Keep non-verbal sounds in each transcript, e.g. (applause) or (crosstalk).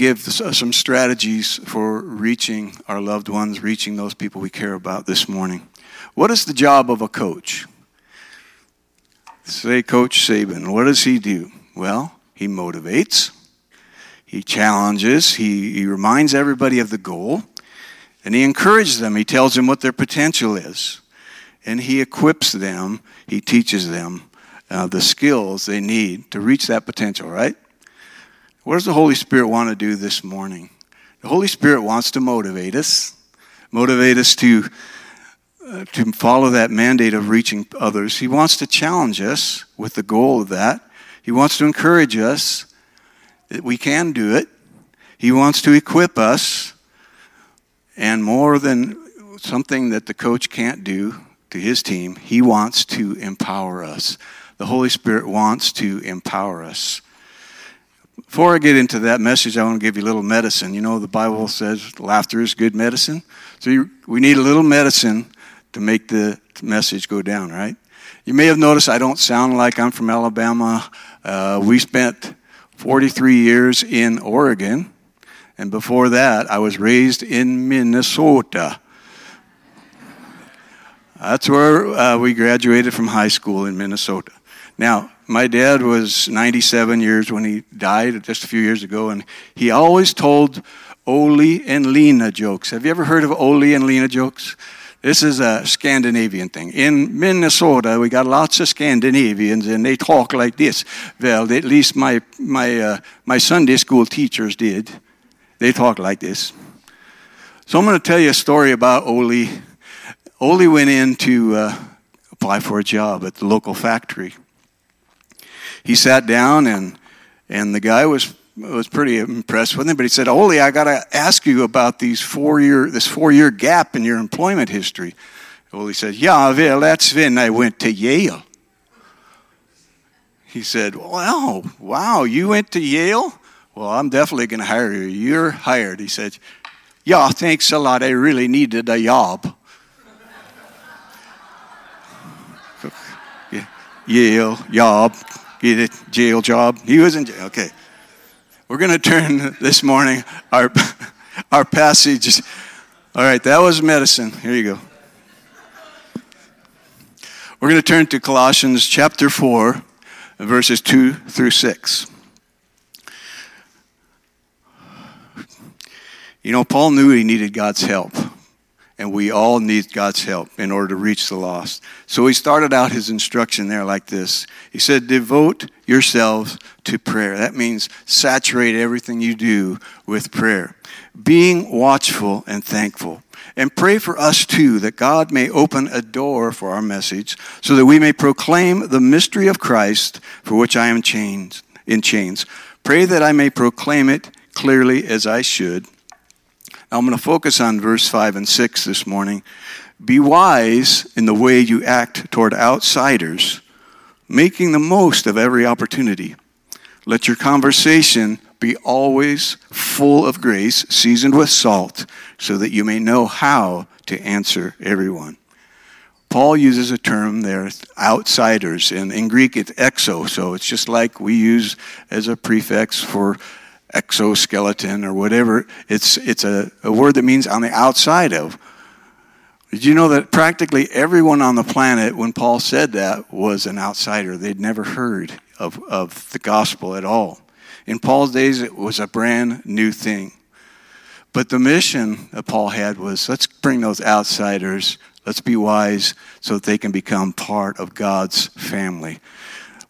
give some strategies for reaching our loved ones, reaching those people we care about this morning. What is the job of a coach? Say, Coach Saban, what does he do? Well, he motivates, he challenges, he, he reminds everybody of the goal, and he encourages them. He tells them what their potential is, and he equips them, he teaches them uh, the skills they need to reach that potential, right? What does the Holy Spirit want to do this morning? The Holy Spirit wants to motivate us, motivate us to, uh, to follow that mandate of reaching others. He wants to challenge us with the goal of that. He wants to encourage us that we can do it. He wants to equip us. And more than something that the coach can't do to his team, he wants to empower us. The Holy Spirit wants to empower us. Before I get into that message, I want to give you a little medicine. You know, the Bible says laughter is good medicine. So you, we need a little medicine to make the message go down, right? You may have noticed I don't sound like I'm from Alabama. Uh, we spent 43 years in Oregon, and before that, I was raised in Minnesota. That's where uh, we graduated from high school in Minnesota. Now, my dad was 97 years when he died just a few years ago, and he always told Ole and Lena jokes. Have you ever heard of Ole and Lena jokes? This is a Scandinavian thing. In Minnesota, we got lots of Scandinavians, and they talk like this. Well, at least my my uh, my Sunday school teachers did. They talk like this. So I'm going to tell you a story about Ole. Ole went in to uh, apply for a job at the local factory he sat down and and the guy was was pretty impressed with him. But he said, "Ole, I got to ask you about these four year this four year gap in your employment history." Ole said, "Yeah, well, that's when I went to Yale." He said, "Wow, wow, you went to Yale? Well, I'm definitely going to hire you. You're hired." He said, "Yeah, thanks a lot. I really needed a job." (laughs) Yale, job, get a jail job. He was in jail. Okay. We're going to turn (laughs) this morning our, (laughs) our passage. All right, that was medicine. Here you go. We're going to turn to Colossians chapter 4, verses 2 through 6. You know, Paul knew he needed God's help and we all need God's help in order to reach the lost. So he started out his instruction there like this. He said, Devote yourselves to prayer. That means saturate everything you do with prayer. Being watchful and thankful. And pray for us too, that God may open a door for our message, so that we may proclaim the mystery of Christ, for which I am chained, in chains. Pray that I may proclaim it clearly as I should. I'm going to focus on verse 5 and 6 this morning. Be wise in the way you act toward outsiders, making the most of every opportunity. Let your conversation be always full of grace, seasoned with salt, so that you may know how to answer everyone. Paul uses a term there, outsiders, and in Greek it's exo, so it's just like we use as a prefix for exoskeleton or whatever. It's, it's a, a word that means on the outside of. Did you know that practically everyone on the planet, when Paul said that, was an outsider? They'd never heard of, of the gospel at all. In Paul's days, it was a brand new thing. But the mission that Paul had was let's bring those outsiders, let's be wise so that they can become part of God's family.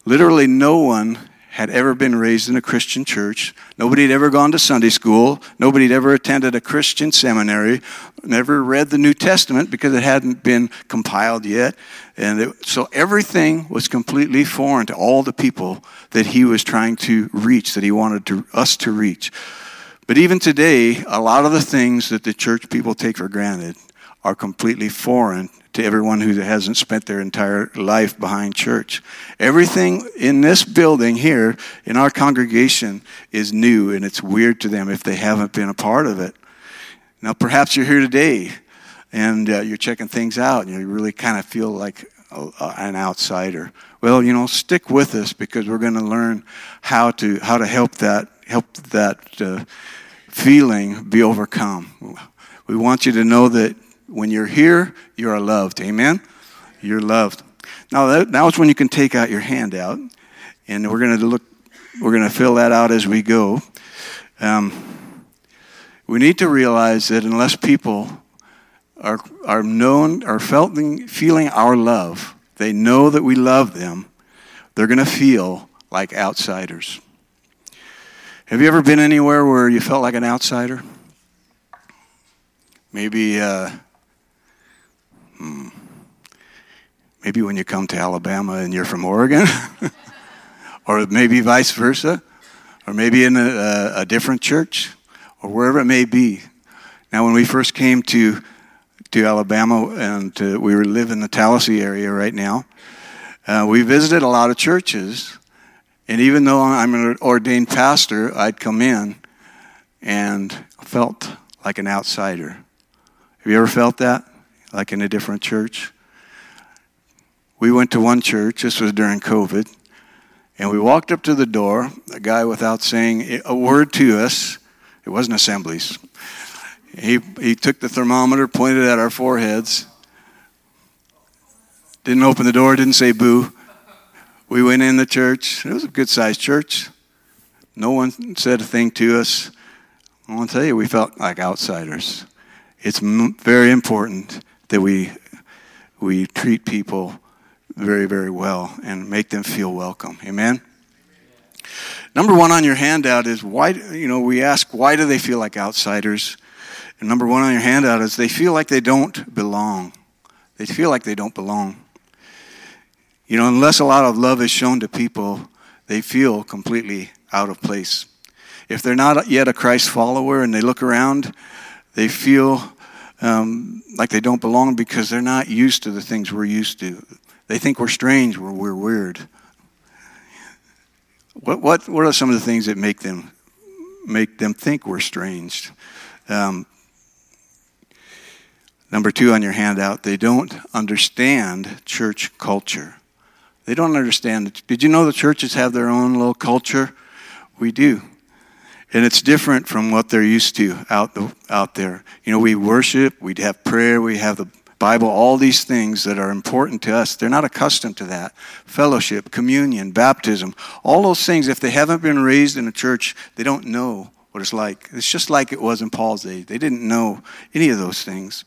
Literally, no one had ever been raised in a Christian church. Nobody had ever gone to Sunday school. Nobody had ever attended a Christian seminary. Never read the New Testament because it hadn't been compiled yet. And it, so everything was completely foreign to all the people that he was trying to reach, that he wanted to, us to reach. But even today, a lot of the things that the church people take for granted are completely foreign to everyone who hasn't spent their entire life behind church. Everything in this building here, in our congregation, is new and it's weird to them if they haven't been a part of it. Now, perhaps you're here today and uh, you're checking things out and you really kind of feel like an outsider. Well, you know, stick with us because we're going to learn how to how to help that help that uh, feeling be overcome. We want you to know that when you're here, you are loved. Amen? You're loved. Now, that, now is when you can take out your hand out, and we're going to look, we're going to fill that out as we go. Um, we need to realize that unless people are, are known, are felt, feeling our love, they know that we love them, they're going to feel like outsiders. Have you ever been anywhere where you felt like an outsider? Maybe, uh, hmm, maybe when you come to Alabama and you're from Oregon, (laughs) or maybe vice versa, or maybe in a, a, different church, or wherever it may be. Now, when we first came to to Alabama and to, we live in the Tallahassee area right now, uh, we visited a lot of churches, and even though I'm an ordained pastor, I'd come in and felt like an outsider. Have you ever felt that? Like in a different church? We went to one church, this was during COVID, and we walked up to the door, a guy without saying a word to us, it wasn't assemblies. He, he took the thermometer, pointed at our foreheads, didn't open the door, didn't say boo. We went in the church. It was a good sized church. No one said a thing to us. I want to tell you, we felt like outsiders it's very important that we we treat people very very well and make them feel welcome. Amen? Number one on your handout is why you know we ask why do they feel like outsiders? And number one on your handout is they feel like they don't belong. They feel like they don't belong. You know unless a lot of love is shown to people they feel completely out of place. If they're not yet a christ follower and they look around they feel um, like they don't belong because they're not used to the things we're used to. They think we're strange, we're, we're weird. What, what, what are some of the things that make them, make them think we're strange? Um, number two on your handout, they don't understand church culture. They don't understand. It. Did you know the churches have their own little culture? We do and it's different from what they're used to out the, out there. You know, we worship, we have prayer, we have the Bible, all these things that are important to us. They're not accustomed to that. Fellowship, communion, baptism, all those things. If they haven't been raised in a church, they don't know what it's like. It's just like it was in Paul's day. They didn't know any of those things.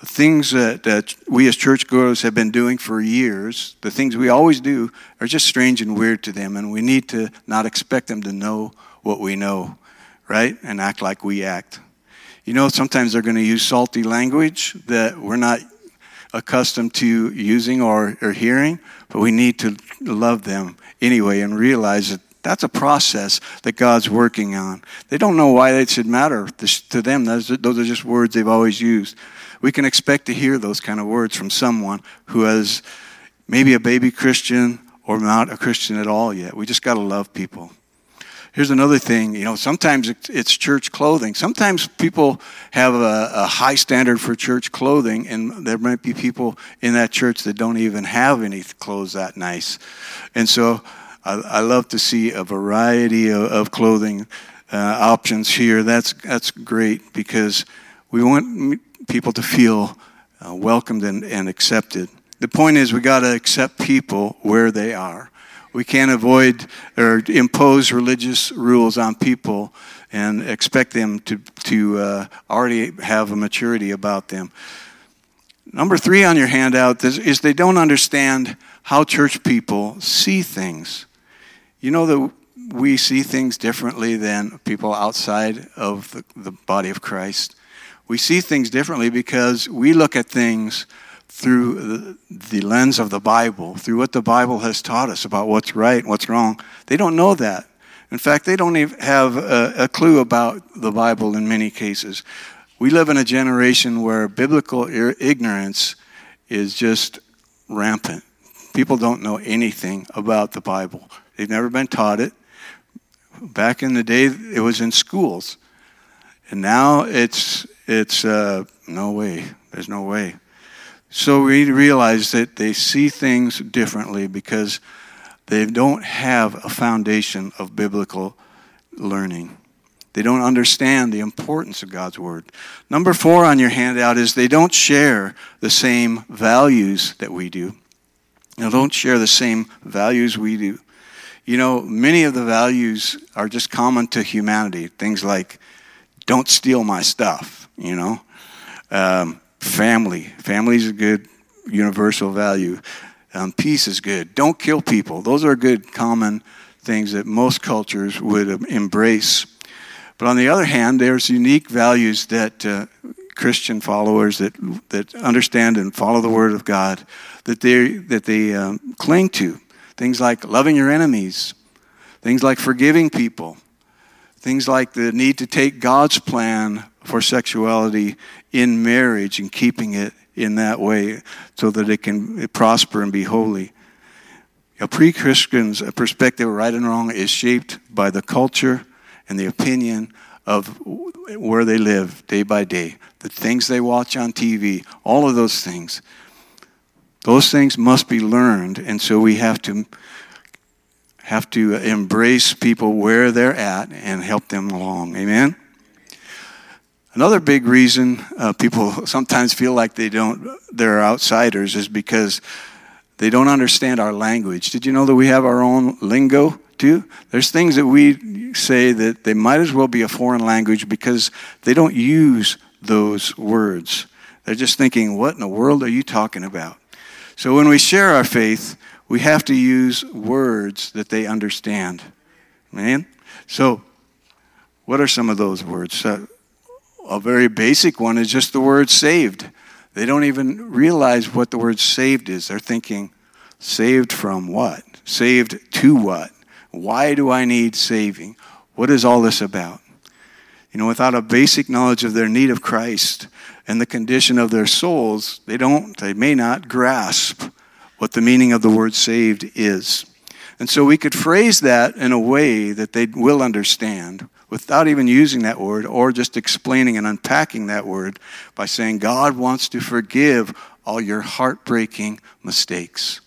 The things that, that we as churchgoers have been doing for years, the things we always do, are just strange and weird to them, and we need to not expect them to know what we know, right? And act like we act. You know, sometimes they're going to use salty language that we're not accustomed to using or, or hearing, but we need to love them anyway and realize that that's a process that God's working on. They don't know why it should matter to them. Those are, those are just words they've always used. We can expect to hear those kind of words from someone who has maybe a baby Christian or not a Christian at all yet. We just got to love people. Here's another thing, you know, sometimes it's church clothing. Sometimes people have a, a, high standard for church clothing, and there might be people in that church that don't even have any clothes that nice. And so I, I love to see a variety of, of clothing uh, options here. That's, that's great because we want people to feel uh, welcomed and, and accepted. The point is, we got to accept people where they are. We can't avoid or impose religious rules on people and expect them to, to uh, already have a maturity about them. Number three on your handout is, is they don't understand how church people see things. You know that we see things differently than people outside of the, the body of Christ. We see things differently because we look at things through the, lens of the Bible, through what the Bible has taught us about what's right and what's wrong. They don't know that. In fact, they don't even have a, a clue about the Bible in many cases. We live in a generation where biblical ignorance is just rampant. People don't know anything about the Bible. They've never been taught it. Back in the day, it was in schools, and now it's it's uh, no way. There's no way. So we realize that they see things differently because they don't have a foundation of biblical learning. They don't understand the importance of God's Word. Number four on your handout is they don't share the same values that we do. They don't share the same values we do. You know, many of the values are just common to humanity. Things like, don't steal my stuff, you know. Um, family. Family is a good universal value. Um, peace is good. Don't kill people. Those are good common things that most cultures would embrace. But on the other hand, there's unique values that uh, Christian followers that that understand and follow the Word of God that they that they um, cling to. Things like loving your enemies, things like forgiving people, things like the need to take God's plan for sexuality in marriage and keeping it in that way so that it can prosper and be holy. A pre Christian's perspective, of right and wrong, is shaped by the culture and the opinion of where they live day by day, the things they watch on TV, all of those things. Those things must be learned, and so we have to have to embrace people where they're at and help them along. Amen. Another big reason uh, people sometimes feel like they don't they're outsiders is because they don't understand our language. Did you know that we have our own lingo too? There's things that we say that they might as well be a foreign language because they don't use those words. They're just thinking, what in the world are you talking about? So when we share our faith, we have to use words that they understand. Man? So, what are some of those words? Uh, a very basic one is just the word saved. They don't even realize what the word saved is. They're thinking, saved from what? Saved to what? Why do I need saving? What is all this about? You know, without a basic knowledge of their need of Christ and the condition of their souls, they don't, they may not grasp what the meaning of the word saved is. And so we could phrase that in a way that they will understand without even using that word or just explaining and unpacking that word by saying, God wants to forgive all your heartbreaking mistakes.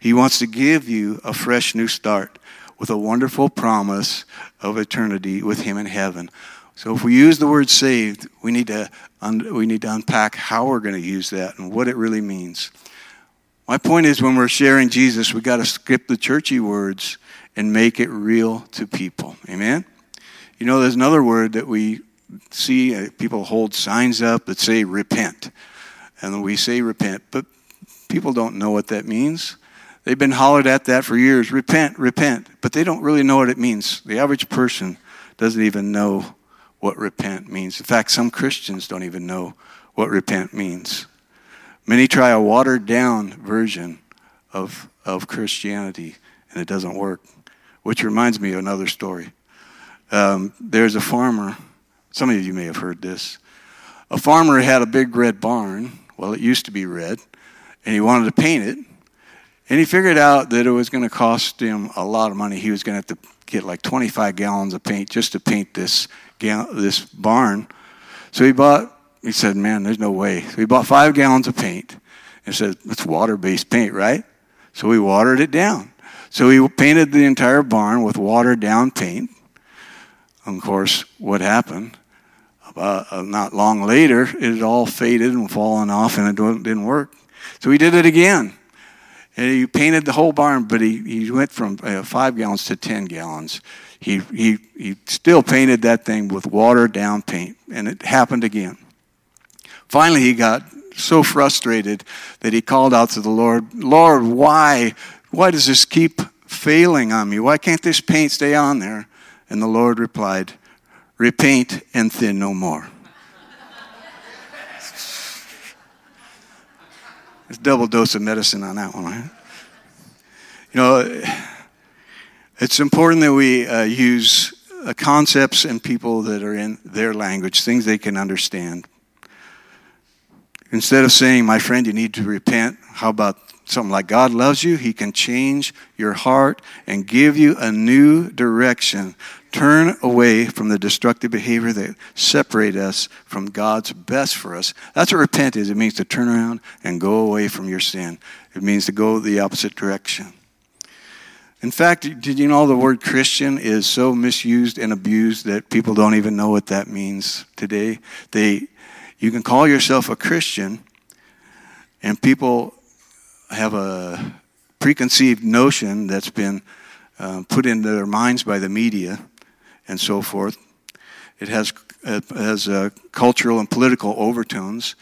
He wants to give you a fresh new start with a wonderful promise of eternity with Him in heaven. So if we use the word saved, we need to, un- we need to unpack how we're going to use that and what it really means. My point is when we're sharing Jesus, we got to skip the churchy words and make it real to people. Amen? You know, there's another word that we see uh, people hold signs up that say repent. And we say repent, but people don't know what that means. They've been hollered at that for years repent, repent, but they don't really know what it means. The average person doesn't even know what repent means. In fact, some Christians don't even know what repent means. Many try a watered down version of, of Christianity, and it doesn't work. Which reminds me of another story. Um, there's a farmer, some of you may have heard this. A farmer had a big red barn. Well, it used to be red, and he wanted to paint it. And he figured out that it was going to cost him a lot of money. He was going to have to get like 25 gallons of paint just to paint this, this barn. So he bought, he said, Man, there's no way. So he bought five gallons of paint and said, It's water based paint, right? So he watered it down. So he painted the entire barn with watered down paint. Of course, what happened? About uh, not long later, it had all faded and fallen off, and it didn't work. So he did it again. And he painted the whole barn, but he, he went from uh, five gallons to 10 gallons. He, he, he still painted that thing with watered down paint, and it happened again. Finally, he got so frustrated that he called out to the Lord, Lord, why? Why does this keep failing on me? Why can't this paint stay on there? And the Lord replied, Repaint and thin no more. It's double dose of medicine on that one, right? You know, it's important that we uh, use uh, concepts and people that are in their language, things they can understand. Instead of saying, my friend, you need to repent, how about something like God loves you? He can change your heart and give you a new direction turn away from the destructive behavior that separate us from God's best for us. That's what repent is. It means to turn around and go away from your sin. It means to go the opposite direction. In fact, did you know the word Christian is so misused and abused that people don't even know what that means today? They, you can call yourself a Christian, and people have a preconceived notion that's been uh, put into their minds by the media and so forth. It has, it has uh, cultural and political overtones.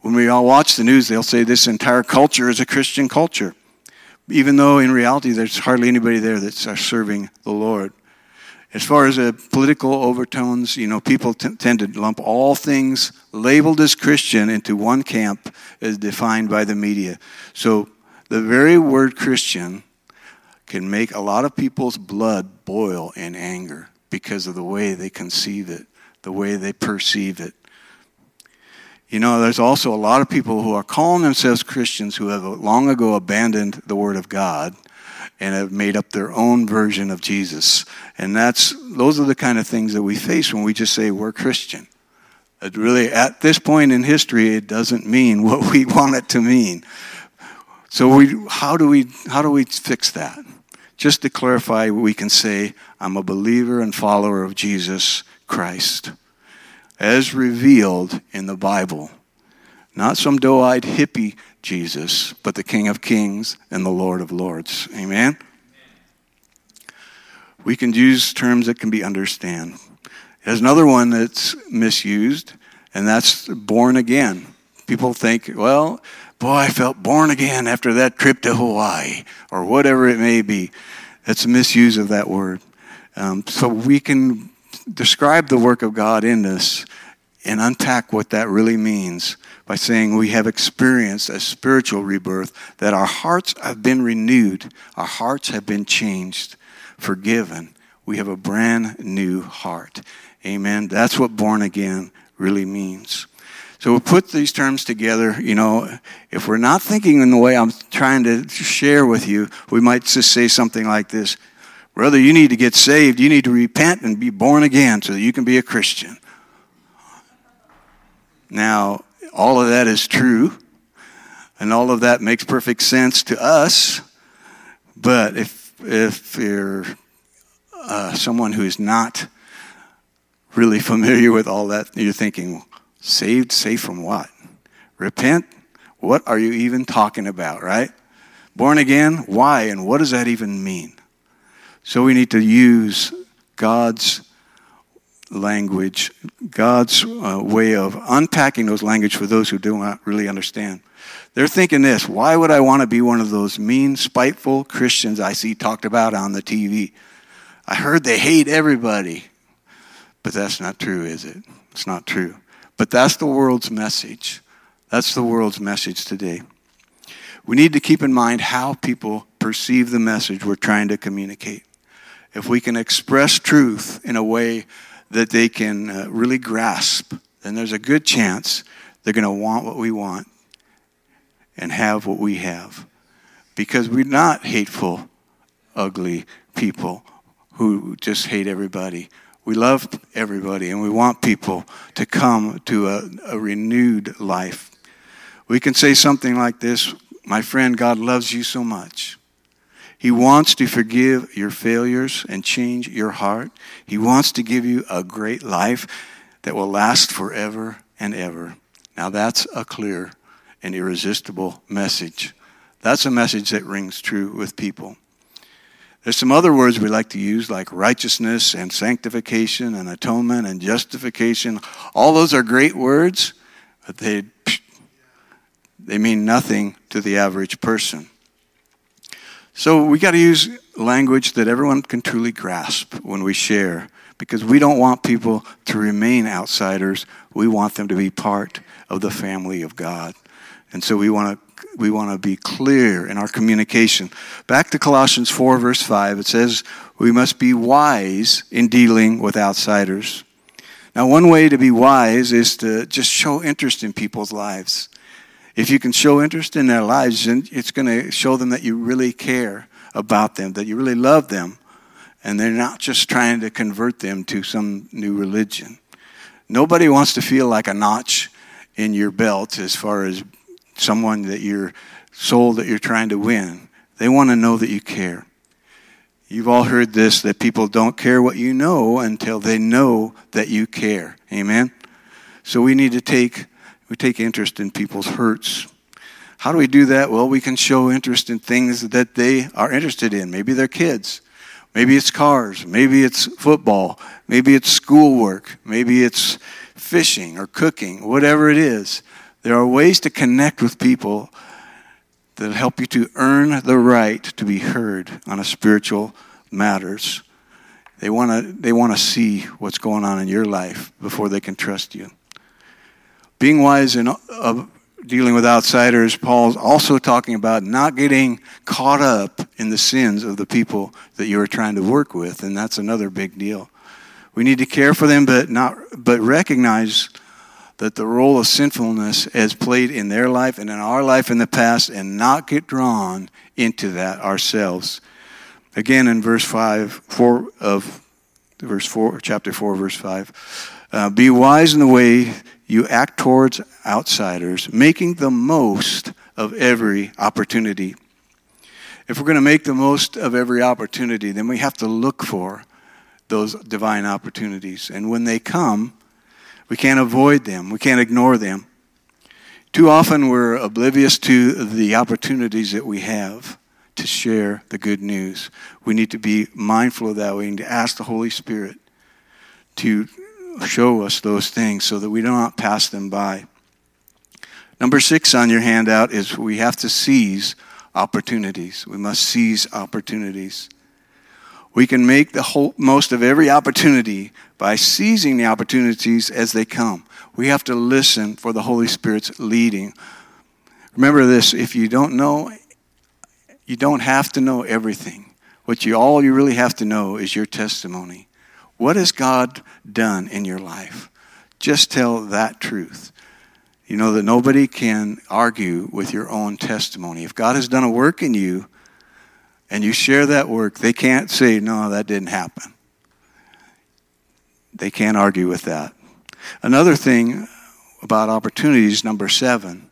When we all watch the news, they'll say this entire culture is a Christian culture even though in reality there's hardly anybody there that's uh, serving the Lord. As far as uh, political overtones, you know, people t- tend to lump all things labeled as Christian into one camp as defined by the media. So the very word Christian can make a lot of people's blood boil in anger because of the way they conceive it, the way they perceive it. You know, there's also a lot of people who are calling themselves Christians who have long ago abandoned the Word of God and have made up their own version of Jesus. And that's those are the kind of things that we face when we just say we're Christian. It really, at this point in history, it doesn't mean (laughs) what we want it to mean. So we, how do we how do we fix that? Just to clarify, we can say, I'm a believer and follower of Jesus Christ as revealed in the Bible. Not some doe eyed hippie Jesus, but the King of Kings and the Lord of Lords. Amen? We can use terms that can be understood. There's another one that's misused, and that's born again. People think, well, boy, I felt born again after that trip to Hawaii, or whatever it may be. That's a misuse of that word. Um, so we can describe the work of God in this and unpack what that really means by saying we have experienced a spiritual rebirth, that our hearts have been renewed, our hearts have been changed, forgiven. We have a brand new heart. Amen. That's what born again really means. So we put these terms together, you know, if we're not thinking in the way I'm trying to share with you, we might just say something like this Brother, you need to get saved. You need to repent and be born again so that you can be a Christian. Now, all of that is true, and all of that makes perfect sense to us. But if, if you're uh, someone who is not really familiar with all that, you're thinking, saved? Saved from what? Repent? What are you even talking about, right? Born again? Why? And what does that even mean? So we need to use God's language, God's uh, way of unpacking those language for those who do not really understand. They're thinking this why would I want to be one of those mean, spiteful Christians I see talked about on the TV? I heard they hate everybody. But that's not true, is it? It's not true. But that's the world's message. That's the world's message today. We need to keep in mind how people perceive the message we're trying to communicate if we can express truth in a way that they can uh, really grasp, then there's a good chance they're going to want what we want and have what we have. Because we're not hateful, ugly people who just hate everybody. We love everybody and we want people to come to a, a renewed life. We can say something like this My friend, God loves you so much he wants to forgive your failures and change your heart. He wants to give you a great life that will last forever and ever. Now, that's a clear and irresistible message. That's a message that rings true with people. There's some other words we like to use, like righteousness and sanctification and atonement and justification. All those are great words, but they, they mean nothing to the average person. So we got to use language that everyone can truly grasp when we share because we don't want people to remain outsiders. We want them to be part of the family of God. And so we want to we want to be clear in our communication. Back to Colossians 4 verse 5 it says we must be wise in dealing with outsiders. Now one way to be wise is to just show interest in people's lives. If you can show interest in their lives, then it's going to show them that you really care about them, that you really love them, and they're not just trying to convert them to some new religion. Nobody wants to feel like a notch in your belt as far as someone that you're soul that you're trying to win. They want to know that you care. You've all heard this that people don't care what you know until they know that you care. Amen? So we need to take, we take interest in people's hurts. How do we do that? Well, we can show interest in things that they are interested in. Maybe they're kids. Maybe it's cars. Maybe it's football. Maybe it's schoolwork. Maybe it's fishing or cooking, whatever it is. There are ways to connect with people that help you to earn the right to be heard on a spiritual matters. They want to they want to see what's going on in your life before they can trust you. Being wise in uh, dealing with outsiders, Paul's also talking about not getting caught up in the sins of the people that you are trying to work with, and that's another big deal. We need to care for them, but not but recognize that the role of sinfulness has played in their life and in our life in the past and not get drawn into that ourselves. Again, in verse 5, 4 of verse 4, chapter 4, verse 5, uh, be wise in the way you act towards outsiders, making the most of every opportunity. If we're going to make the most of every opportunity, then we have to look for those divine opportunities. And when they come, we can't avoid them, we can't ignore them. Too often we're oblivious to the opportunities that we have to share the good news. We need to be mindful of that. We need to ask the Holy Spirit to show us those things so that we do not pass them by. Number six on your handout is we have to seize opportunities. We must seize opportunities. We can make the whole, most of every opportunity by seizing the opportunities as they come. We have to listen for the Holy Spirit's leading. Remember this if you don't know, you don't have to know everything. What you all you really have to know is your testimony. What has God done in your life? Just tell that truth. You know that nobody can argue with your own testimony. If God has done a work in you, and you share that work, they can't say, no, that didn't happen. They can't argue with that. Another thing about opportunities, number seven,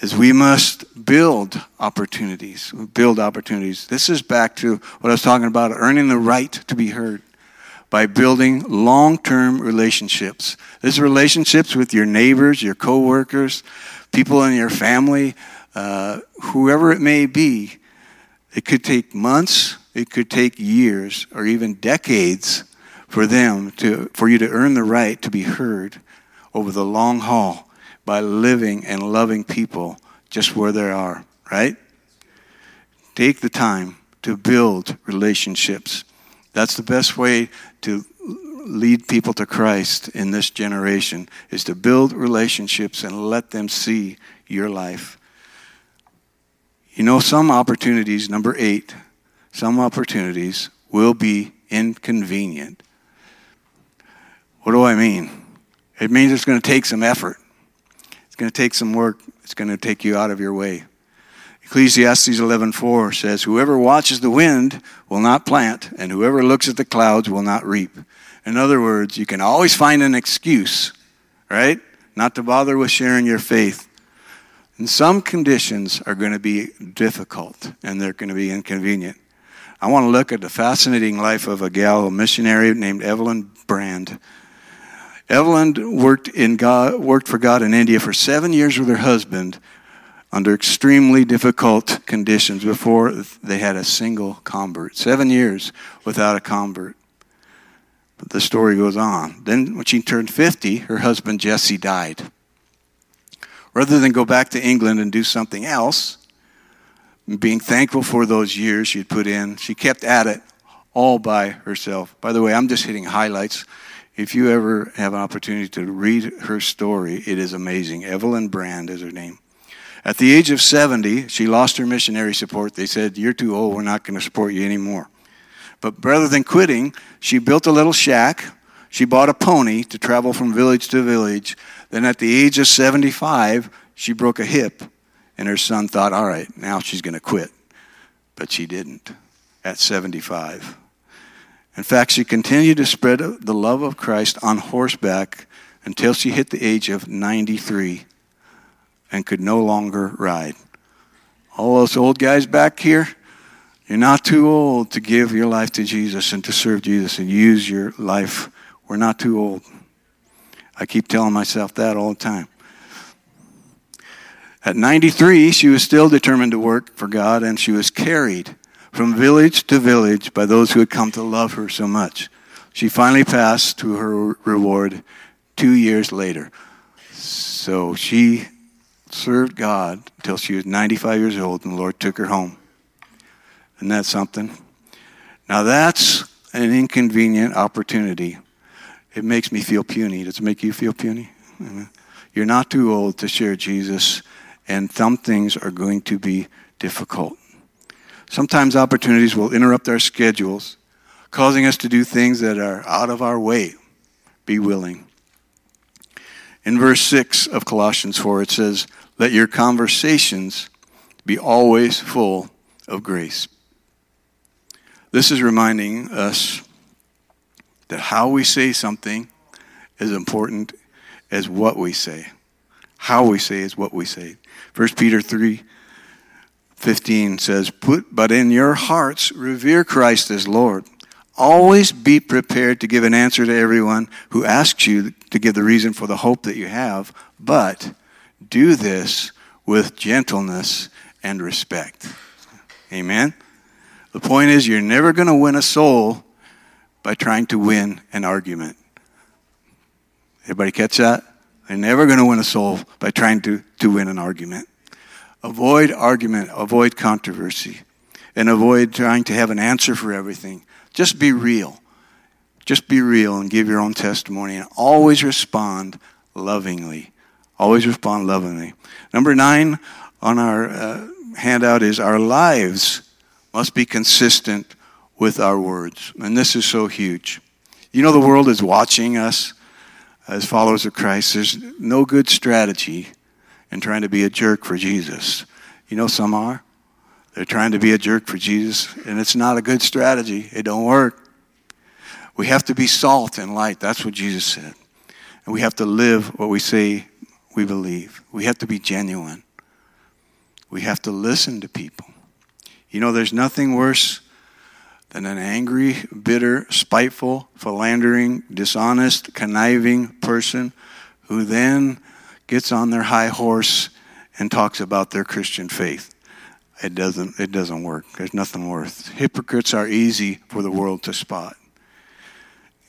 is we must build opportunities. Build opportunities. This is back to what I was talking about earning the right to be heard by building long term relationships. This relationships with your neighbors, your coworkers, people in your family, uh, whoever it may be. It could take months, it could take years, or even decades for them to, for you to earn the right to be heard over the long haul by living and loving people just where they are, right? Take the time to build relationships. That's the best way to lead people to Christ in this generation is to build relationships and let them see your life. You know, some opportunities, number eight, some opportunities will be inconvenient. What do I mean? It means it's going to take some effort. It's going to take some work. It's going to take you out of your way. Ecclesiastes 11:4 says, "Whoever watches the wind will not plant, and whoever looks at the clouds will not reap." In other words, you can always find an excuse, right? Not to bother with sharing your faith. And some conditions are going to be difficult and they're going to be inconvenient. I want to look at the fascinating life of a gal, a missionary named Evelyn Brand. Evelyn worked, in God, worked for God in India for seven years with her husband under extremely difficult conditions before they had a single convert. Seven years without a convert. But the story goes on. Then, when she turned 50, her husband Jesse died. Rather than go back to England and do something else, being thankful for those years she had put in, she kept at it all by herself. By the way, I'm just hitting highlights. If you ever have an opportunity to read her story, it is amazing. Evelyn Brand is her name. At the age of 70, she lost her missionary support. They said, You're too old, we're not going to support you anymore. But rather than quitting, she built a little shack. She bought a pony to travel from village to village. Then at the age of 75, she broke a hip, and her son thought, all right, now she's going to quit. But she didn't at 75. In fact, she continued to spread the love of Christ on horseback until she hit the age of 93 and could no longer ride. All those old guys back here, You're not too old to give your life to Jesus and to serve Jesus and use your life. We're not too old. I keep telling myself that all the time. At 93, she was still determined to work for God, and she was carried from village to village by those who had come to love her so much. She finally passed to her reward two years later. So she served God until she was 95 years old, and the Lord took her home. Isn't that something? Now that's an inconvenient opportunity. It makes me feel puny. Does it make you feel puny? You're not too old to share Jesus and some things are going to be difficult. Sometimes opportunities will interrupt our schedules, causing us to do things that are out of our way. Be willing. In verse 6 of Colossians 4, it says, Let your conversations be always full of grace. This is reminding us that how we say something is important as what we say. How we say is what we say. 1 Peter 3 15 says, Put, But in your hearts revere Christ as Lord. Always be prepared to give an answer to everyone who asks you to give the reason for the hope that you have, but do this with gentleness and respect. Amen? The point is, you're never going to win a soul by trying to win an argument. Everybody catch that? They're never going to win a soul by trying to, to win an argument. Avoid argument, avoid controversy, and avoid trying to have an answer for everything. Just be real. Just be real and give your own testimony and always respond lovingly. Always respond lovingly. Number nine on our uh, handout is our lives must be consistent with our words. And this is so huge. You know, the world is watching us as followers of Christ, there's no good strategy in trying to be a jerk for Jesus. You know, some are. They're trying to be a jerk for Jesus, and it's not a good strategy. It don't work. We have to be salt and light. That's what Jesus said. And we have to live what we say we believe. We have to be genuine. We have to listen to people. You know, there's nothing worse than an angry, bitter, spiteful, philandering, dishonest, conniving person who then gets on their high horse and talks about their Christian faith. It doesn't, it doesn't work. There's nothing worth. Hypocrites are easy for the world to spot.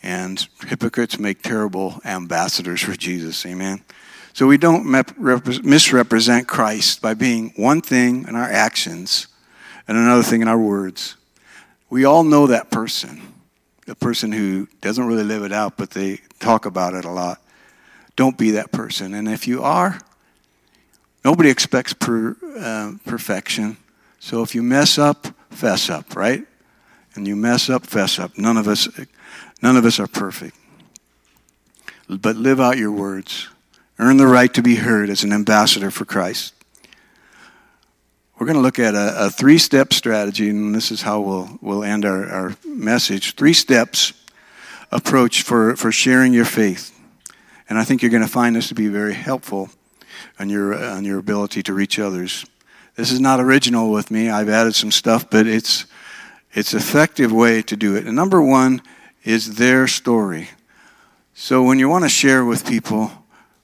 And hypocrites make terrible ambassadors for Jesus. Amen. So we don't misrepresent Christ by being one thing in our actions and another thing in our words. We all know that person, the person who doesn't really live it out, but they talk about it a lot. Don't be that person. And if you are, nobody expects per, uh, perfection. So if you mess up, fess up, right? And you mess up, fess up. None of us, none of us are perfect. But live out your words. Earn the right to be heard as an ambassador for Christ. We're going to look at a, a three step strategy, and this is how we'll, we'll end our, our message. Three steps approach for, for sharing your faith. And I think you're going to find this to be very helpful on your, on your ability to reach others. This is not original with me. I've added some stuff, but it's, it's effective way to do it. And number one is their story. So when you want to share with people,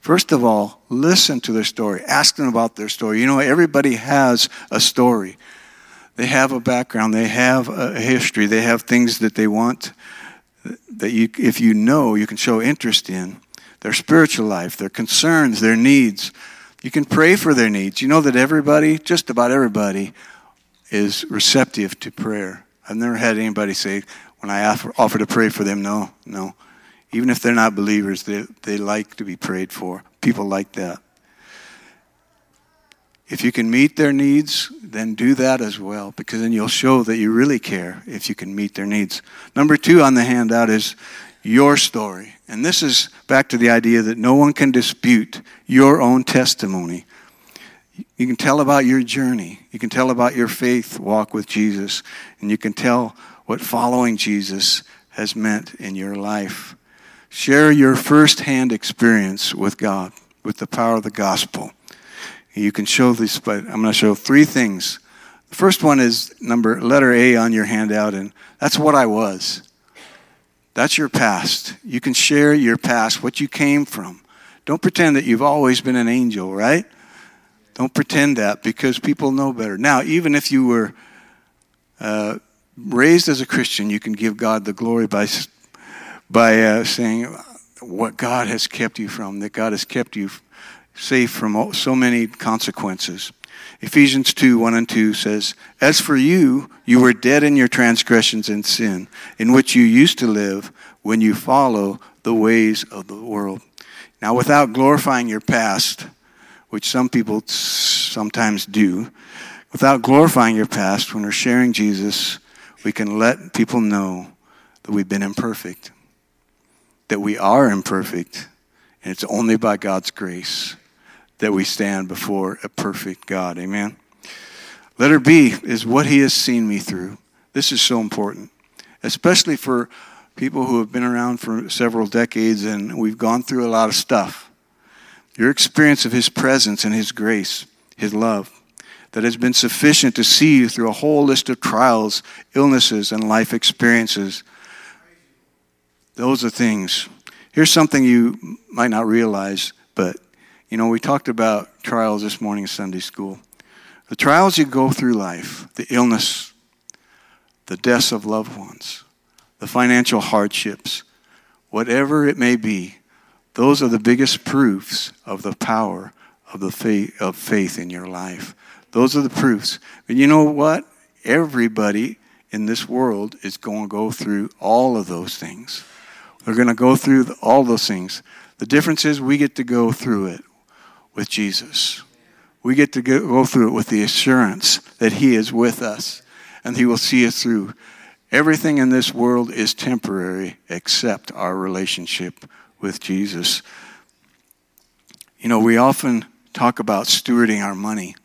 First of all, listen to their story. Ask them about their story. You know, everybody has a story. They have a background, they have a history, they have things that they want that you, if you know, you can show interest in their spiritual life, their concerns, their needs. You can pray for their needs. You know that everybody, just about everybody, is receptive to prayer. I've never had anybody say, when I offer, offer to pray for them, no, no. Even if they're not believers, they, they like to be prayed for. People like that. If you can meet their needs, then do that as well, because then you'll show that you really care if you can meet their needs. Number two on the handout is your story. And this is back to the idea that no one can dispute your own testimony. You can tell about your journey, you can tell about your faith walk with Jesus, and you can tell what following Jesus has meant in your life. Share your firsthand experience with God, with the power of the gospel. You can show this, but I'm going to show three things The first one is number letter A on your handout, and that's what I was. That's your past. You can share your past, what you came from. Don't pretend that you've always been an angel, right? Don't pretend that because people know better. Now, even if you were uh, raised as a Christian, you can give God the glory by, by uh, saying what God has kept you from, that God has kept you safe from so many consequences. Ephesians 2 1 and 2 says, As for you, you were dead in your transgressions and sin, in which you used to live when you follow the ways of the world. Now, without glorifying your past, which some people sometimes do, without glorifying your past, when we're sharing Jesus, we can let people know that we've been imperfect, that we are imperfect, and it's only by God's grace that we stand before a perfect God. Amen. Letter B is what he has seen me through. This is so important, especially for people who have been around for several decades and we've gone through a lot of stuff. Your experience of his presence and his grace, his love, that has been sufficient to see you through a whole list of trials, illnesses, and life experiences. Those are things. Here's something you might not realize, but you know, we talked about trials this morning in Sunday school. The trials you go through life, the illness, the deaths of loved ones, the financial hardships, whatever it may be, those are the biggest proofs of the power of the faith of faith in your life. Those are the proofs. And you know what? Everybody in this world is going to go through all of those things. They're going to go through all those things. The difference is we get to go through it with Jesus. We get to go through it with the assurance that He is with us and He will see us through. Everything in this world is temporary except our relationship with Jesus. You know, we often talk about stewarding our money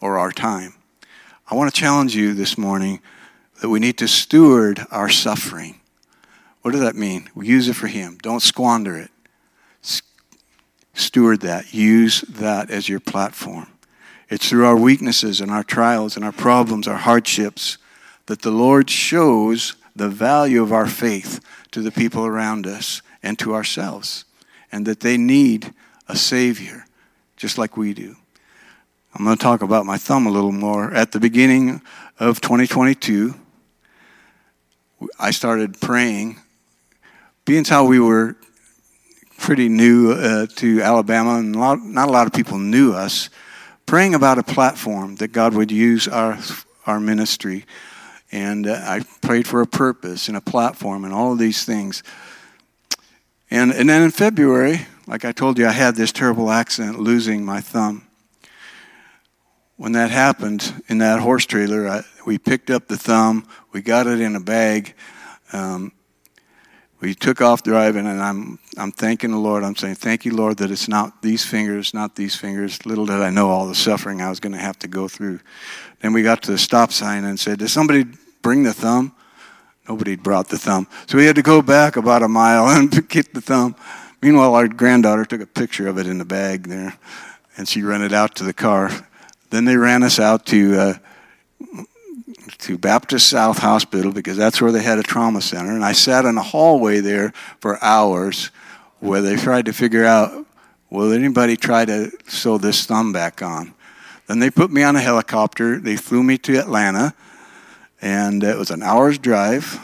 or our time. I want to challenge you this morning that we need to steward our suffering. What does that mean? We use it for Him. Don't squander it steward that. Use that as your platform. It's through our weaknesses and our trials and our problems, our hardships, that the Lord shows the value of our faith to the people around us and to ourselves, and that they need a Savior, just like we do. I'm going to talk about my thumb a little more. At the beginning of 2022, I started praying. Being how we were pretty new uh, to Alabama, and a lot, not a lot of people knew us, praying about a platform that God would use our, our ministry. And uh, I prayed for a purpose and a platform and all of these things. And, and then in February, like I told you, I had this terrible accident, losing my thumb. When that happened in that horse trailer, I, we picked up the thumb, we got it in a bag. Um, we took off driving, and I'm I'm thanking the Lord. I'm saying, "Thank you, Lord, that it's not these fingers, not these fingers." Little did I know all the suffering I was going to have to go through. Then we got to the stop sign and said, "Did somebody bring the thumb?" Nobody brought the thumb, so we had to go back about a mile (laughs) and get the thumb. Meanwhile, our granddaughter took a picture of it in the bag there, and she ran it out to the car. Then they ran us out to. Uh, to Baptist South Hospital because that's where they had a trauma center. And I sat in a hallway there for hours where they tried to figure out will anybody try to sew this thumb back on? Then they put me on a helicopter. They flew me to Atlanta, and it was an hour's drive,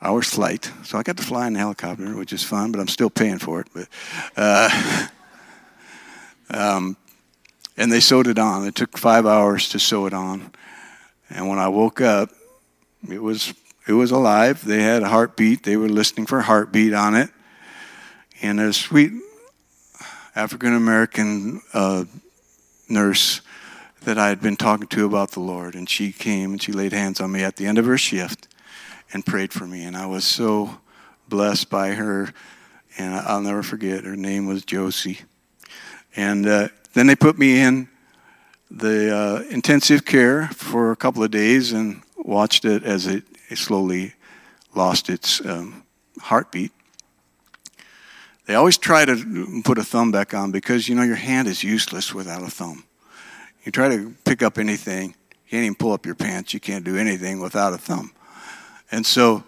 hour's flight. So I got to fly in a helicopter, which is fun, but I'm still paying for it. But, uh, (laughs) um, and they sewed it on. It took five hours to sew it on. And when I woke up, it was it was alive. They had a heartbeat. They were listening for heartbeat on it. And a sweet African American uh, nurse that I had been talking to about the Lord, and she came and she laid hands on me at the end of her shift and prayed for me. And I was so blessed by her, and I'll never forget. Her name was Josie. And uh, then they put me in the uh, intensive care for a couple of days and watched it as it, slowly lost its um, heartbeat. They always try to put a thumb back on because you know your hand is useless without a thumb. You try to pick up anything, you can't even pull up your pants. You can't do anything without a thumb. And so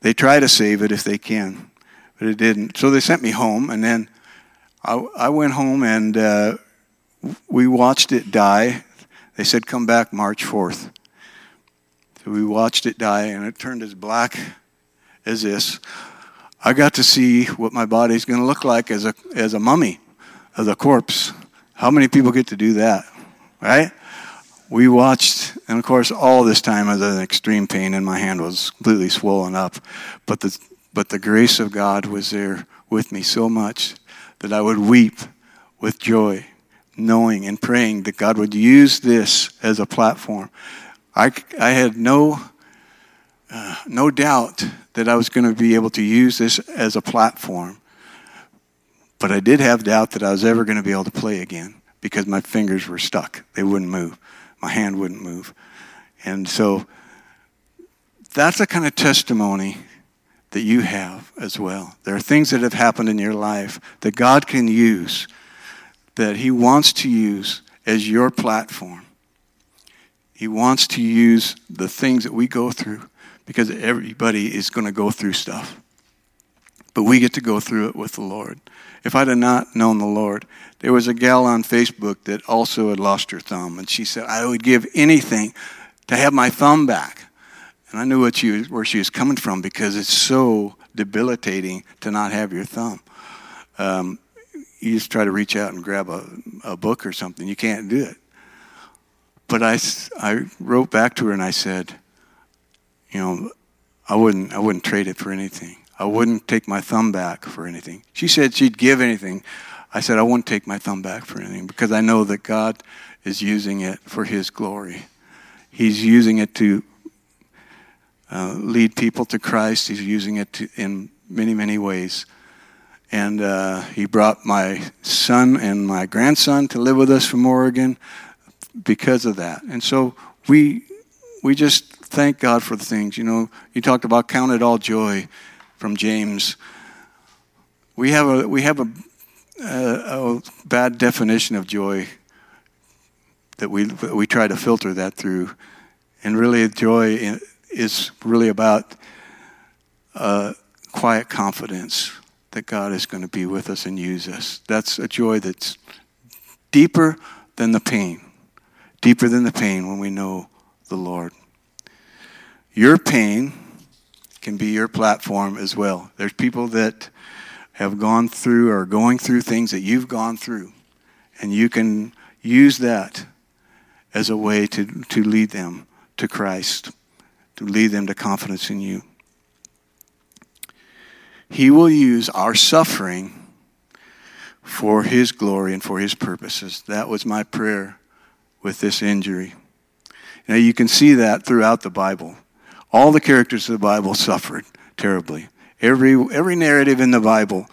they try to save it if they can, but it didn't. So they sent me home, and then I, I went home and uh, we watched it die. They said, come back March 4th. So we watched it die, and it turned as black as this. I got to see what my body's going to look like as a, as a mummy, as a corpse. How many people get to do that? Right? We watched, and of course, all this time I was extreme pain, and my hand was completely swollen up. But the, but the grace of God was there with me so much that I would weep with joy, knowing and praying that God would use this as a platform. I, I had no, uh, no doubt that I was going to be able to use this as a platform. But I did have doubt that I was ever going to be able to play again because my fingers were stuck. They wouldn't move. My hand wouldn't move. And so that's the kind of testimony that you have as well. There are things that have happened in your life that God can use, that He wants to use as your platform. He wants to use the things that we go through because everybody is going to go through stuff. But we get to go through it with the Lord. If I'd have not known the Lord, there was a gal on Facebook that also had lost her thumb, and she said, I would give anything to have my thumb back. And I knew what she was, where she was coming from because it's so debilitating to not have your thumb. Um, you just try to reach out and grab a, a book or something, you can't do it. But I, I wrote back to her and I said, you know, I wouldn't, I wouldn't trade it for anything. I wouldn't take my thumb back for anything. She said she'd give anything. I said I wouldn't take my thumb back for anything because I know that God is using it for His glory. He's using it to uh, lead people to Christ. He's using it to, in many, many ways. And uh, He brought my son and my grandson to live with us from Oregon because of that. And so we we just thank God for the things. You know, you talked about count it all joy from James. We have a we have a, a, a bad definition of joy that we we try to filter that through, and really joy is really about uh, quiet confidence that God is going to be with us and use us. That's a joy that's deeper than the pain, deeper than the pain when we know the Lord. Your pain can be your platform as well. There's people that have gone through or going through things that you've gone through, and you can use that as a way to, to lead them to Christ, to lead them to confidence in you. He will use our suffering for His glory and for His purposes. That was my prayer with this injury. Now, you can see that throughout the Bible. All the characters of the Bible suffered terribly. Every, every narrative in the Bible,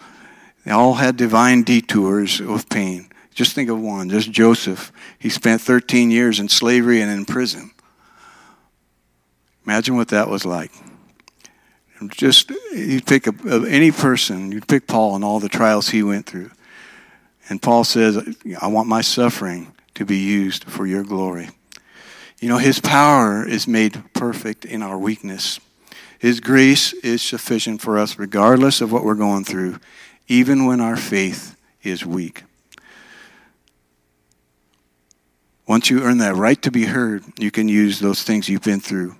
they all had divine detours of pain. Just think of one, just Joseph. He spent 13 years in slavery and in prison. Imagine what that was like. Just, you'd pick a, any person, you'd pick Paul and all the trials he went through. And Paul says, I want my suffering to be used for your glory. You know, His power is made perfect in our weakness. His grace is sufficient for us regardless of what we're going through, even when our faith is weak. Once you earn that right to be heard, you can use those things you've been through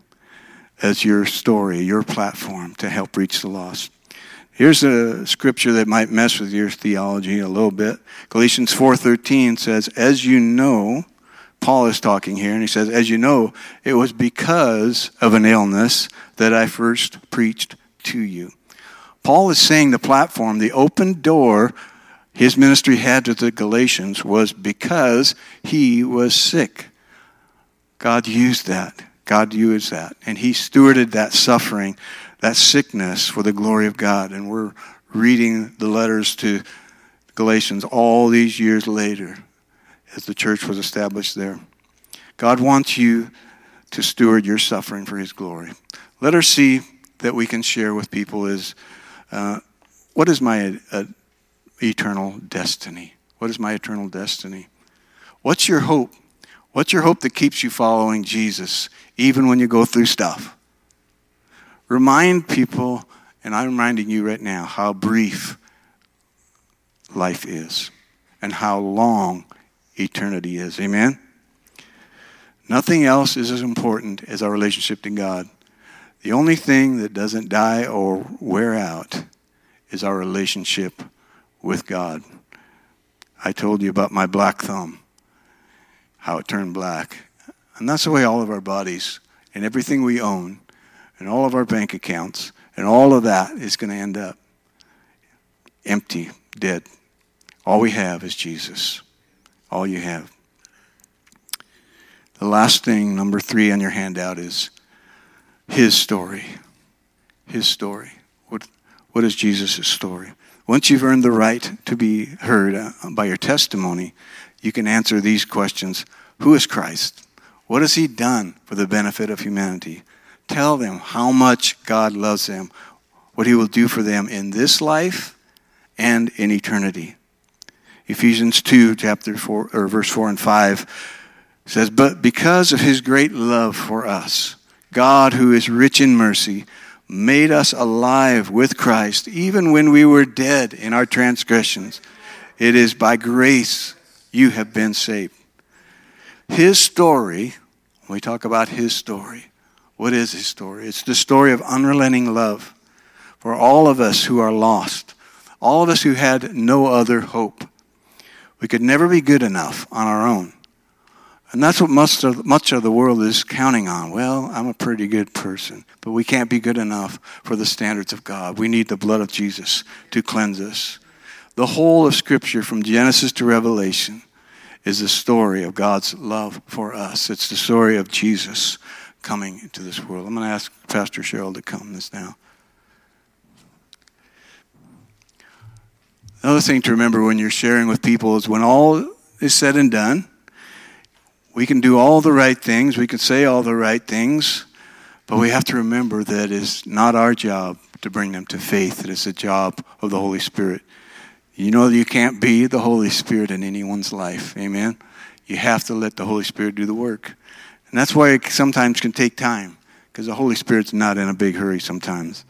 as your story, your platform to help reach the lost. Here's a scripture that might mess with your theology a little bit. Galatians 4:13 says, "As you know, Paul is talking here, and he says, As you know, it was because of an illness that I first preached to you. Paul is saying the platform, the open door his ministry had to the Galatians was because he was sick. God used that. God used that. And he stewarded that suffering, that sickness for the glory of God. And we're reading the letters to Galatians all these years later as the church was established there. God wants you to steward your suffering for His glory. Let us see that we can share with people is uh, what is my uh, eternal destiny? What is my eternal destiny? What's your hope? What's your hope that keeps you following Jesus, even when you go through stuff? Remind people, and I'm reminding you right now, how brief life is and how long eternity is. Amen? Nothing else is as important as our relationship to God. The only thing that doesn't die or wear out is our relationship with God. I told you about my black thumb how it turned black. And that's the way all of our bodies and everything we own and all of our bank accounts and all of that is going to end up empty, dead. All we have is Jesus. All you have. The last thing, number three on your handout, is his story. His story. What, what is Jesus' story? Once you've earned the right to be heard uh, by your testimony, you can answer these questions Who is Christ? What has He done for the benefit of humanity? Tell them how much God loves them, what He will do for them in this life and in eternity. Ephesians 2, chapter 4, or verse 4 and 5 says, But because of His great love for us, God, who is rich in mercy, made us alive with Christ, even when we were dead in our transgressions. It is by grace you have been saved. His story, when we talk about his story, what is his story? It's the story of unrelenting love for all of us who are lost, all of us who had no other hope. We could never be good enough on our own. And that's what much of, much of the world is counting on. Well, I'm a pretty good person, but we can't be good enough for the standards of God. We need the blood of Jesus to cleanse us. The whole of Scripture, from Genesis to Revelation, is the story of God's love for us. It's the story of Jesus coming into this world. I'm going to ask Pastor Cheryl to come this now. Another thing to remember when you're sharing with people is when all is said and done, we can do all the right things, we can say all the right things, but we have to remember that it's not our job to bring them to faith. It is the job of the Holy Spirit. You know you can't be the Holy Spirit in anyone's life. Amen. You have to let the Holy Spirit do the work. And that's why it sometimes can take time, because the Holy Spirit's not in a big hurry sometimes.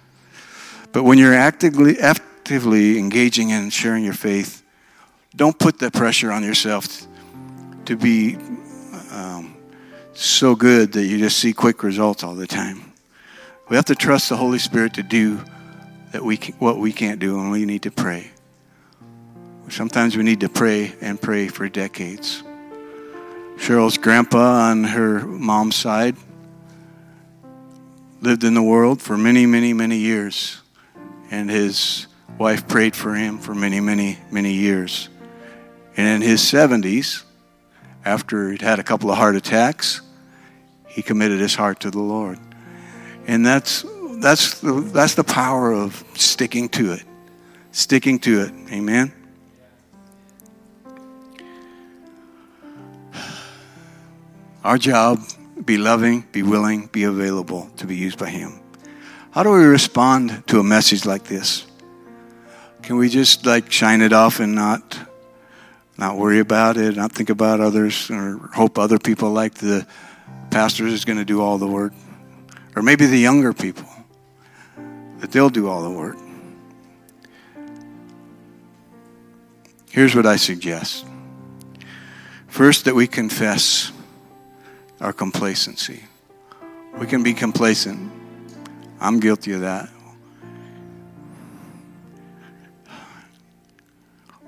But when you're actively, actively engaging in sharing your faith, don't put the pressure on yourself to be um, so good that you just see quick results all the time. We have to trust the Holy Spirit to do that we can, what we can't do, and we need to pray. Sometimes we need to pray and pray for decades. Cheryl's grandpa on her mom's side lived in the world for many, many, many years. And his wife prayed for him for many, many, many years. And in his 70s, after he'd had a couple of heart attacks, he committed his heart to the Lord. And that's, that's, the, that's the power of sticking to it. Sticking to it. Amen. Our job, be loving, be willing, be available to be used by Him. How do we respond to a message like this? Can we just like shine it off and not not worry about it, not think about others, or hope other people like the pastor is going to do all the work? Or maybe the younger people, that they'll do all the work. Here's what I suggest. First, that we confess our complacency. We can be complacent. I'm guilty of that.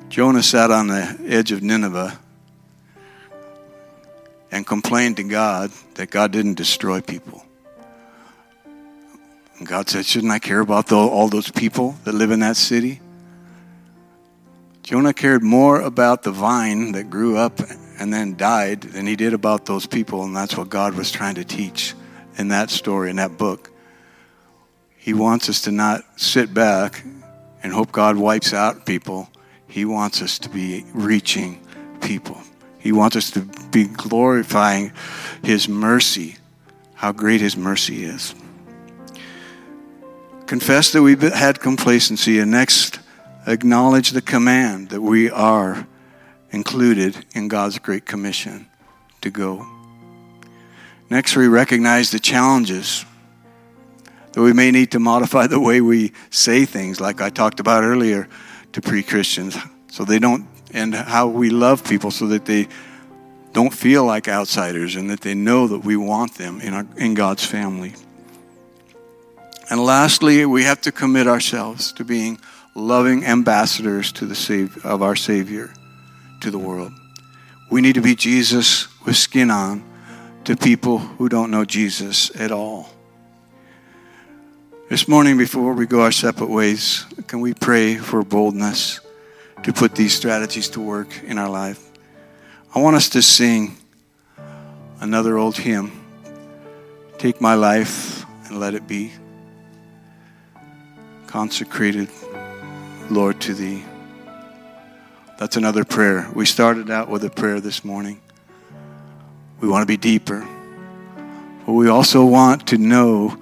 Jonah sat on the edge of Nineveh and complained to God that God didn't destroy people. And God said, Shouldn't I care about the, all those people that live in that city? Jonah cared more about the vine that grew up and then died than he did about those people, and that's what God was trying to teach in that story, in that book. He wants us to not sit back and hope God wipes out people. He wants us to be reaching people. He wants us to be glorifying His mercy, how great His mercy is. Confess that we've had complacency, and next, acknowledge the command that we are included in God's great commission to go. Next, we recognize the challenges that we may need to modify the way we say things, like I talked about earlier to pre Christians, so they don't, and how we love people so that they don't feel like outsiders and that they know that we want them in, our, in God's family. And lastly, we have to commit ourselves to being loving ambassadors to the save, of our Savior to the world. We need to be Jesus with skin on to people who don't know Jesus at all. This morning, before we go our separate ways, can we pray for boldness to put these strategies to work in our life? I want us to sing another old hymn Take my life and let it be consecrated, Lord, to thee. That's another prayer. We started out with a prayer this morning. We want to be deeper. But we also want to know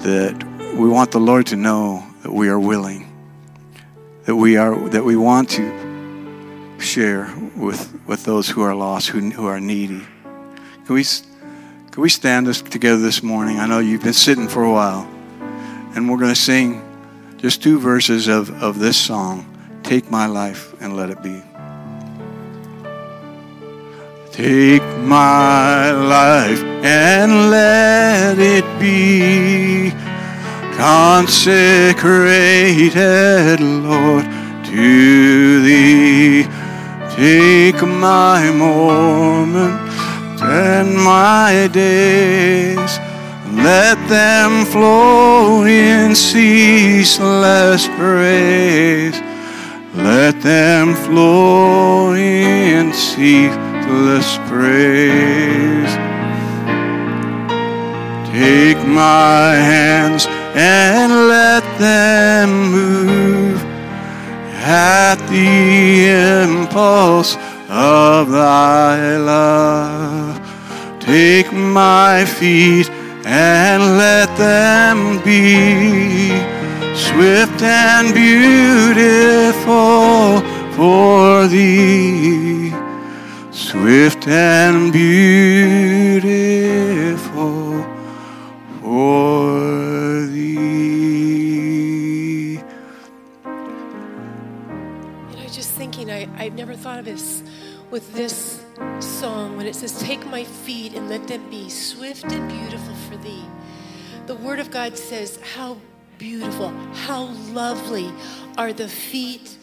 that we want the Lord to know that we are willing, that we are that we want to share with, with those who are lost, who, who are needy. Can we, can we stand us together this morning? I know you've been sitting for a while, and we're going to sing just two verses of, of this song Take my life and let it be. Take my life and let it be consecrated, Lord, to thee. Take my moments and my days, let them flow in ceaseless praise. Let them flow in ceaseless praise. Take my hands and let them move at the impulse of thy love. Take my feet and let them be swift and beautiful for thee, swift and beautiful for thee. And I was just thinking, I, I've never thought of this with this song when it says, Take my feet and let them be swift and beautiful for thee. The Word of God says, How beautiful, how lovely are the feet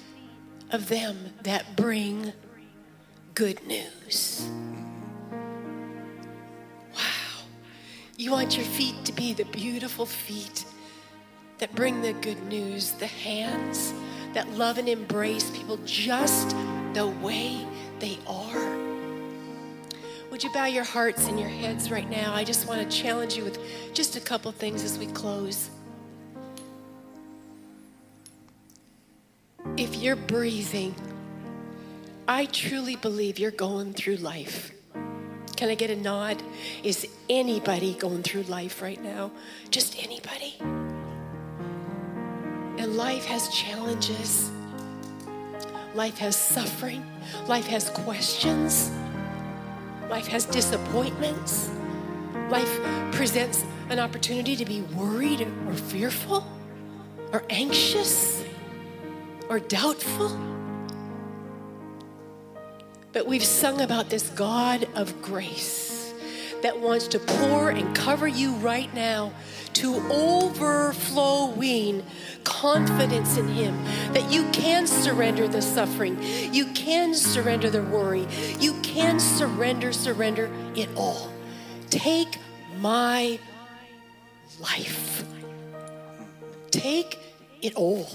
of them that bring good news. Wow. You want your feet to be the beautiful feet that bring the good news, the hands that love and embrace people just the way they are. Would you bow your hearts and your heads right now? I just want to challenge you with just a couple things as we close. If you're breathing, I truly believe you're going through life. Can I get a nod? Is anybody going through life right now? Just anybody? And life has challenges. Life has suffering. Life has questions. Life has disappointments. Life presents an opportunity to be worried or fearful or anxious or doubtful. But we've sung about this God of grace that wants to pour and cover you right now to overflowing confidence in Him that you can surrender the suffering, you can surrender the worry, you can surrender, surrender it all. Take my life. Take it all.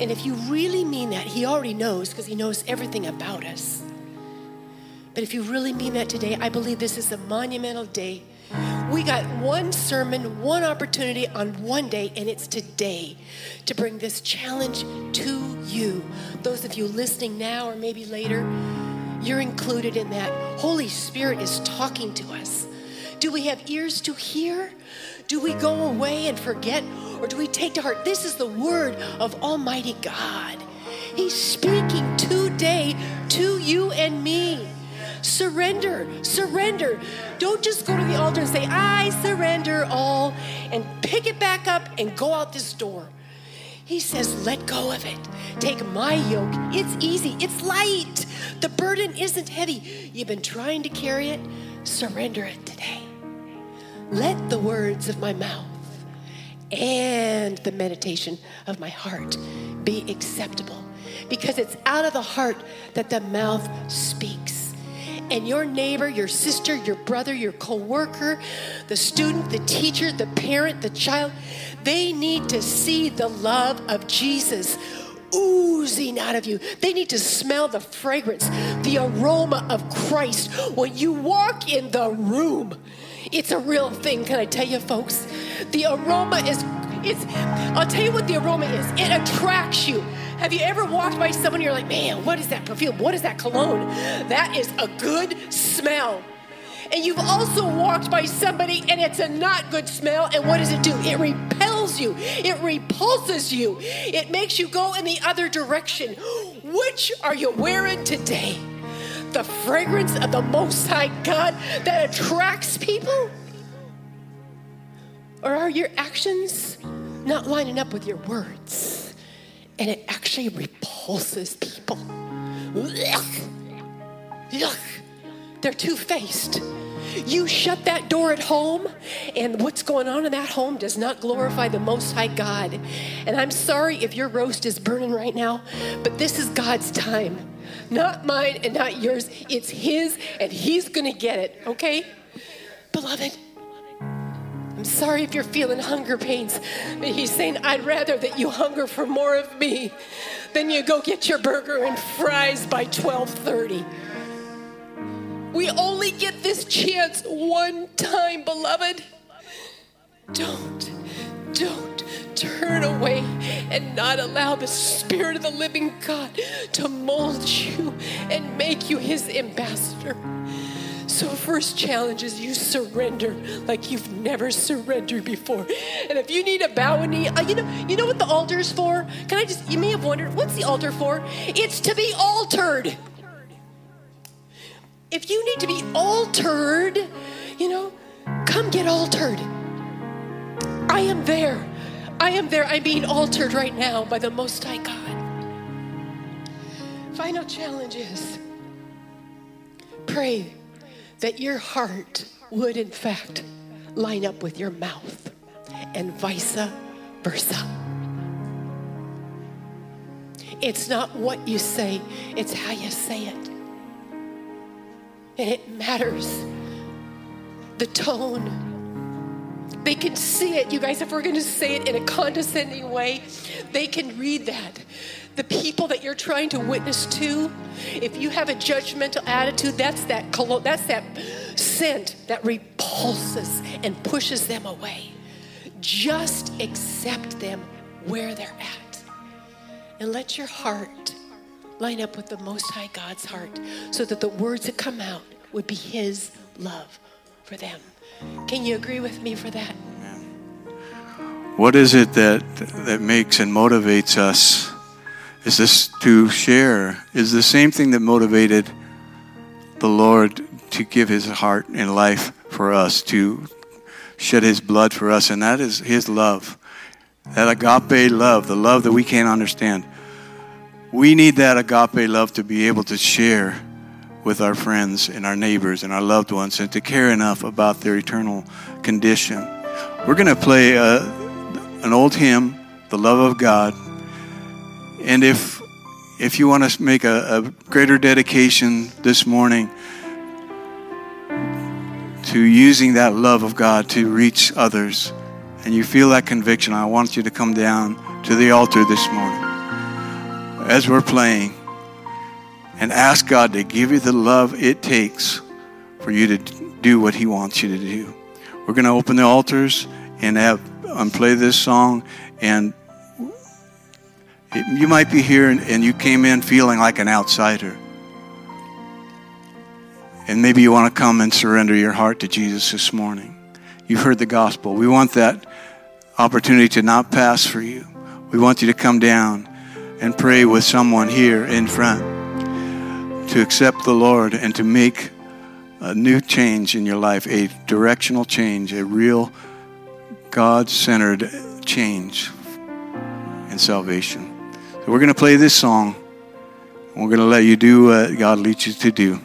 And if you really mean that, He already knows because He knows everything about us. But if you really mean that today, I believe this is a monumental day. We got one sermon, one opportunity on one day, and it's today to bring this challenge to you. Those of you listening now or maybe later, you're included in that. Holy Spirit is talking to us. Do we have ears to hear? Do we go away and forget? Or do we take to heart? This is the word of Almighty God. He's speaking today to you and me. Surrender, surrender. Don't just go to the altar and say, I surrender all, and pick it back up and go out this door. He says, let go of it. Take my yoke. It's easy, it's light. The burden isn't heavy. You've been trying to carry it, surrender it today. Let the words of my mouth and the meditation of my heart be acceptable because it's out of the heart that the mouth speaks. And your neighbor, your sister, your brother, your coworker, the student, the teacher, the parent, the child, they need to see the love of Jesus oozing out of you. They need to smell the fragrance, the aroma of Christ when you walk in the room. It's a real thing, can I tell you, folks? The aroma is, it's, I'll tell you what the aroma is. It attracts you. Have you ever walked by someone and you're like, man, what is that perfume? What is that cologne? That is a good smell. And you've also walked by somebody and it's a not good smell. And what does it do? It repels you, it repulses you, it makes you go in the other direction. (gasps) Which are you wearing today? The fragrance of the Most High God that attracts people? Or are your actions not lining up with your words? And it actually repulses people. Yuck. Yuck. They're two faced. You shut that door at home, and what's going on in that home does not glorify the Most High God. And I'm sorry if your roast is burning right now, but this is God's time. Not mine and not yours. It's His, and He's going to get it, okay? Beloved, I'm sorry if you're feeling hunger pains, but He's saying, I'd rather that you hunger for more of me than you go get your burger and fries by 1230. We only get this chance one time, beloved. Don't, away and not allow the Spirit of the living God to mold you and make you His ambassador. So, first challenge is you surrender like you've never surrendered before. And if you need a bow a knee, uh, you know, you know what the altar is for? Can I just? You may have wondered, what's the altar for? It's to be altered if you need to be altered, you know, come get altered. I am there. I am there. I'm being altered right now by the Most High God. Final challenge is pray that your heart would, in fact, line up with your mouth and vice versa. It's not what you say, it's how you say it. And it matters. The tone. They can see it. You guys, if we're going to say it in a condescending way, they can read that. The people that you're trying to witness to, if you have a judgmental attitude, that's that that's that scent that repulses and pushes them away. Just accept them where they're at. And let your heart line up with the Most High God's heart so that the words that come out would be His love for them. Can you agree with me for that? What is it that, that makes and motivates us? Is this to share? Is the same thing that motivated the Lord to give His heart and life for us, to shed His blood for us, and that is His love. That agape love, the love that we can't understand. We need that agape love to be able to share with our friends and our neighbors and our loved ones and to care enough about their eternal condition. We're going to play a, uh, an old hymn, The Love of God. And if, if you want to make a, a greater dedication this morning to using that love of God to reach others, and you feel that conviction, I want you to come down to the altar this morning as we're playing and ask God to give you the love it takes for you to do what He wants you to do. We're going to open the altars and have and play this song, and it, you might be here and, and you came in feeling like an outsider. And maybe you want to come and surrender your heart to Jesus this morning. You've heard the gospel. We want that opportunity to not pass for you. We want you to come down and pray with someone here in front to accept the Lord and to make a new change in your life, a directional change, a real God centered change in salvation. So we're going to play this song. We're going to let you do what God leads you to do.